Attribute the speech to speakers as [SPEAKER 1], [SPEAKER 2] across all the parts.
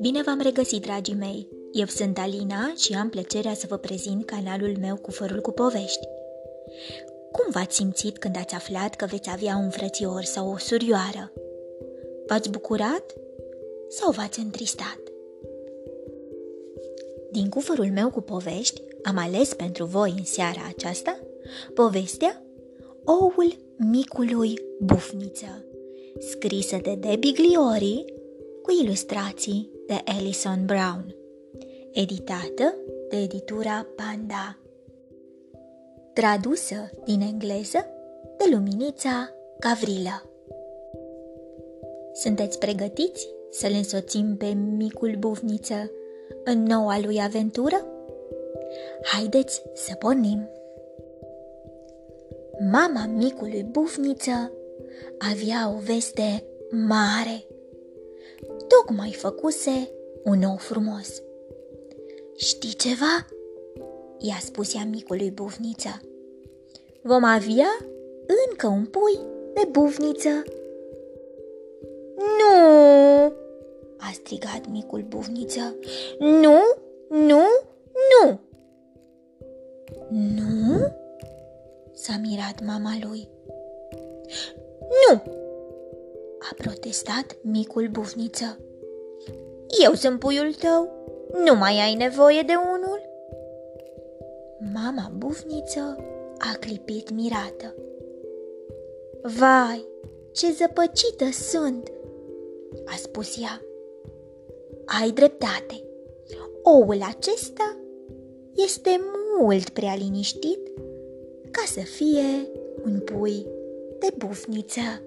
[SPEAKER 1] Bine v-am regăsit, dragii mei! Eu sunt Alina și am plăcerea să vă prezint canalul meu cu fărul cu povești. Cum v-ați simțit când ați aflat că veți avea un frățior sau o surioară? V-ați bucurat sau v-ați întristat? Din cufărul meu cu povești am ales pentru voi în seara aceasta povestea Oul micului bufniță, scrisă de Debbie Gliori cu ilustrații de Alison Brown, editată de editura Panda. Tradusă din engleză de Luminița Gavrilă. Sunteți pregătiți să-l însoțim pe micul bufniță în noua lui aventură? Haideți să pornim! Mama micului bufniță avea o veste mare. Tocmai făcuse un ou frumos. Știi ceva? I-a spus ea micului bufniță. Vom avea încă un pui de bufniță. Nu! a strigat micul bufniță. Nu, nu, nu! Nu? S-a mirat mama lui. Nu! a protestat micul bufniță. Eu sunt puiul tău, nu mai ai nevoie de unul? Mama bufniță a clipit mirată. Vai, ce zăpăcită sunt, a spus ea. Ai dreptate. Oul acesta este mult prea liniștit ca să fie un pui de bufniță.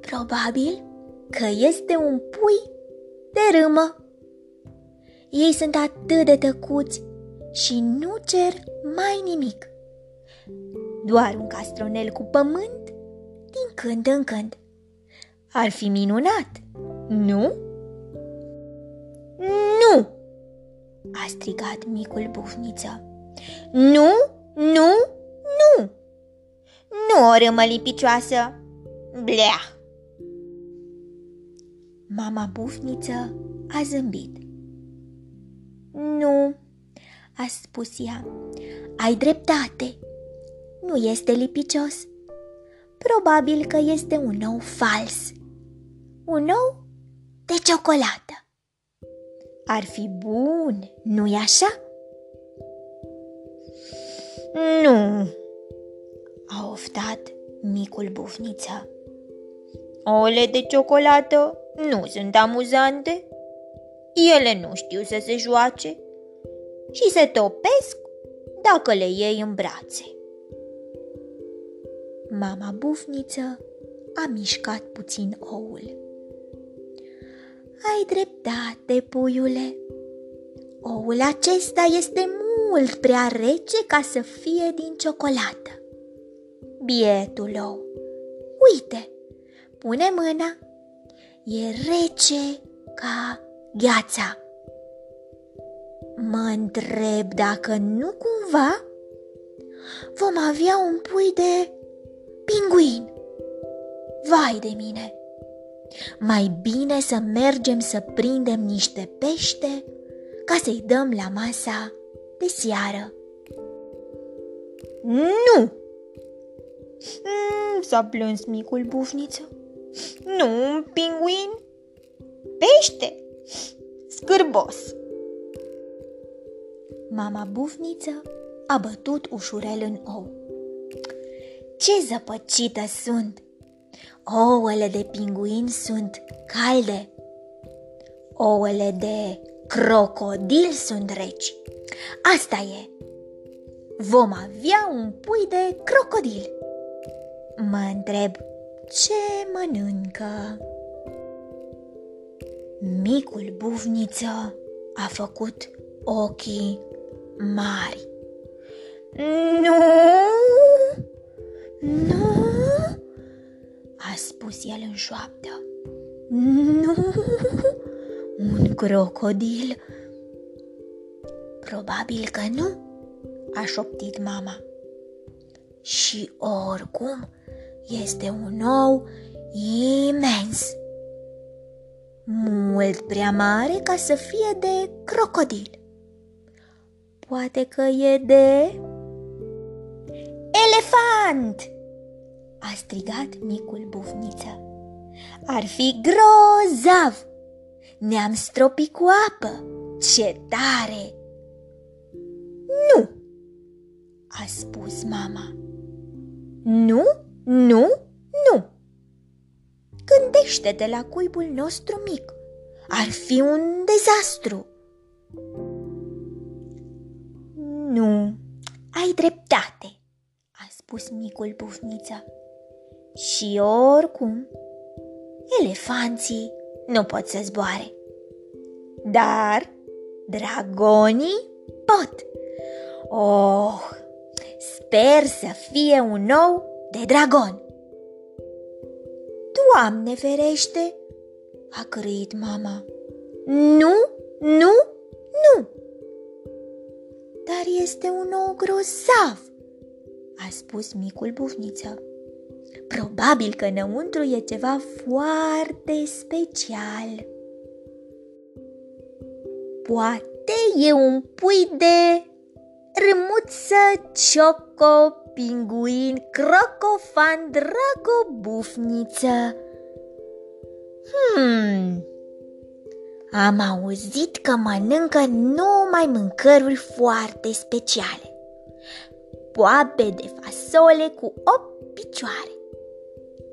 [SPEAKER 1] Probabil că este un pui de râmă. Ei sunt atât de tăcuți și nu cer mai nimic. Doar un castronel cu pământ din când în când. Ar fi minunat, nu? Nu! a strigat micul bufniță. Nu, nu, nu! Nu o râmă lipicioasă! Blea! Mama bufniță a zâmbit. Nu, a spus ea, ai dreptate. Nu este lipicios. Probabil că este un ou fals. Un ou de ciocolată. Ar fi bun, nu-i așa? Nu, a oftat micul bufniță. Ole de ciocolată nu sunt amuzante. Ele nu știu să se joace și se topesc dacă le iei în brațe. Mama bufniță a mișcat puțin oul. Ai dreptate, puiule. Oul acesta este mult prea rece ca să fie din ciocolată. Bietul ou, uite, pune mâna. E rece ca gheața. Mă întreb dacă nu cumva vom avea un pui de pinguin. Vai de mine! Mai bine să mergem să prindem niște pește ca să-i dăm la masa de seară. Nu! Mm, s-a plâns micul bufniță. Nu, un pinguin. Pește! Scârbos! Mama bufniță a bătut ușurel în ou. Ce zăpăcită sunt! Ouăle de pinguin sunt calde. Ouăle de crocodil sunt reci. Asta e. Vom avea un pui de crocodil. Mă întreb ce mănâncă. Micul buvniță a făcut ochii mari. Nu! Nu! a spus el în șoaptă. Nu, un crocodil. Probabil că nu, a șoptit mama. Și oricum, este un ou imens, mult prea mare ca să fie de crocodil. Poate că e de elefant! a strigat micul bufniță. Ar fi grozav! Ne-am stropit cu apă! Ce tare! Nu! a spus mama. Nu, nu, nu! Gândește-te la cuibul nostru mic. Ar fi un dezastru. Nu, ai dreptate, a spus micul bufniță. Și oricum, elefanții nu pot să zboare. Dar dragonii pot. Oh, sper să fie un nou de dragon. Doamne ferește, a cărăit mama. Nu, nu, nu! Dar este un ou grozav, a spus micul bufniță. Probabil că înăuntru e ceva foarte special. Poate e un pui de râmuță, cioco, pinguin, crocofan, drago, bufniță. Hmm, am auzit că mănâncă numai mâncăruri foarte speciale. Poape de fasole cu opt picioare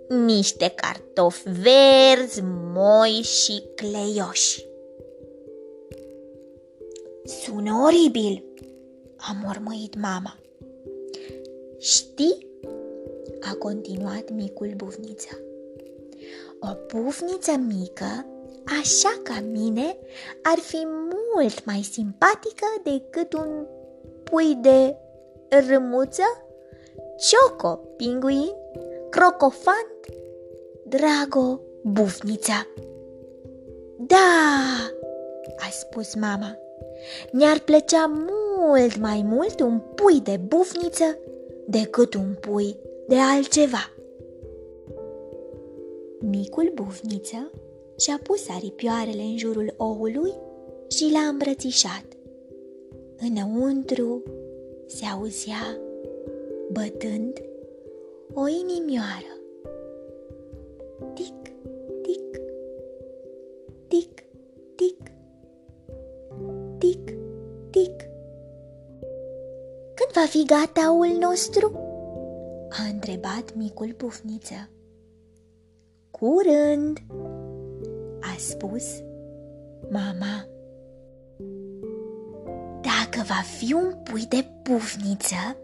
[SPEAKER 1] niște cartofi verzi, moi și cleioși. Sună oribil, a mormăit mama. Știi? a continuat micul bufniță. O bufniță mică, așa ca mine, ar fi mult mai simpatică decât un pui de râmuță, cioco, pinguin crocofant, Drago, bufnița. Da, a spus mama, mi-ar plăcea mult mai mult un pui de bufniță decât un pui de altceva. Micul bufniță și-a pus aripioarele în jurul oului și l-a îmbrățișat. Înăuntru se auzea bătând o inimioară. Tic, tic, tic, tic, tic, tic. Când va fi gata ul nostru? A întrebat micul pufniță. Curând, a spus mama. Dacă va fi un pui de pufniță,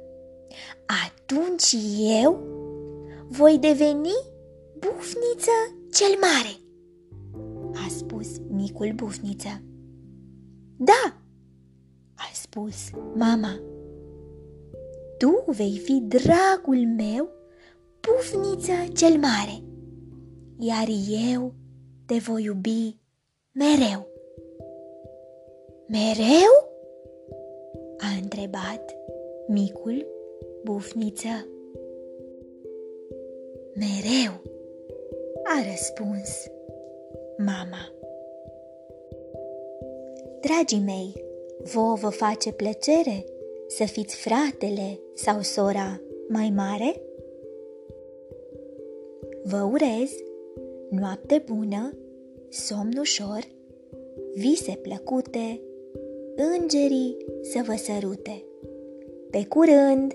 [SPEAKER 1] atunci eu voi deveni bufniță cel mare, a spus micul bufniță. Da, a spus mama. Tu vei fi dragul meu, bufniță cel mare, iar eu te voi iubi mereu. Mereu? a întrebat micul bufniță. Mereu, a răspuns mama. Dragii mei, vouă vă face plăcere să fiți fratele sau sora mai mare? Vă urez noapte bună, somn ușor, vise plăcute, îngerii să vă sărute. Pe curând!